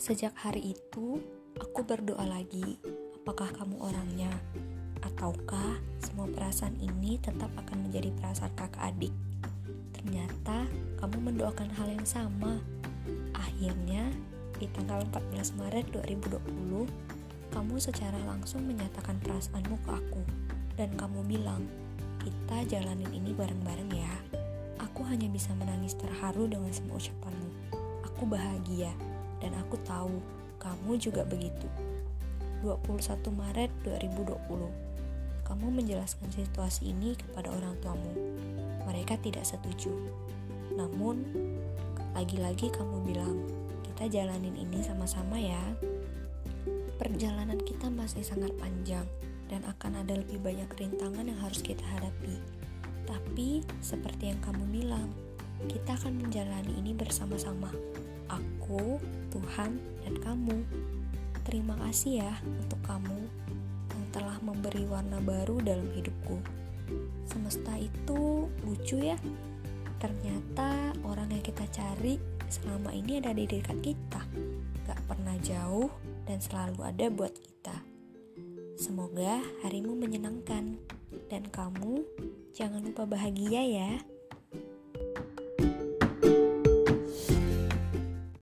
Sejak hari itu, aku berdoa lagi, apakah kamu orangnya? Ataukah semua perasaan ini tetap akan menjadi perasaan kakak adik? Ternyata kamu mendoakan hal yang sama. Akhirnya, di tanggal 14 Maret 2020, kamu secara langsung menyatakan perasaanmu ke aku. Dan kamu bilang, kita jalanin ini bareng-bareng ya. Aku hanya bisa menangis terharu dengan semua ucapanmu. Aku bahagia dan aku tahu kamu juga begitu. 21 Maret 2020 Kamu menjelaskan situasi ini kepada orang tuamu. Mereka tidak setuju. Namun, lagi-lagi kamu bilang, kita jalanin ini sama-sama ya. Perjalanan kita masih sangat panjang dan akan ada lebih banyak rintangan yang harus kita hadapi. Tapi, seperti yang kamu bilang, kita akan menjalani ini bersama-sama aku, Tuhan, dan kamu. Terima kasih ya untuk kamu yang telah memberi warna baru dalam hidupku. Semesta itu lucu ya. Ternyata orang yang kita cari selama ini ada di dekat kita. Gak pernah jauh dan selalu ada buat kita. Semoga harimu menyenangkan dan kamu jangan lupa bahagia ya.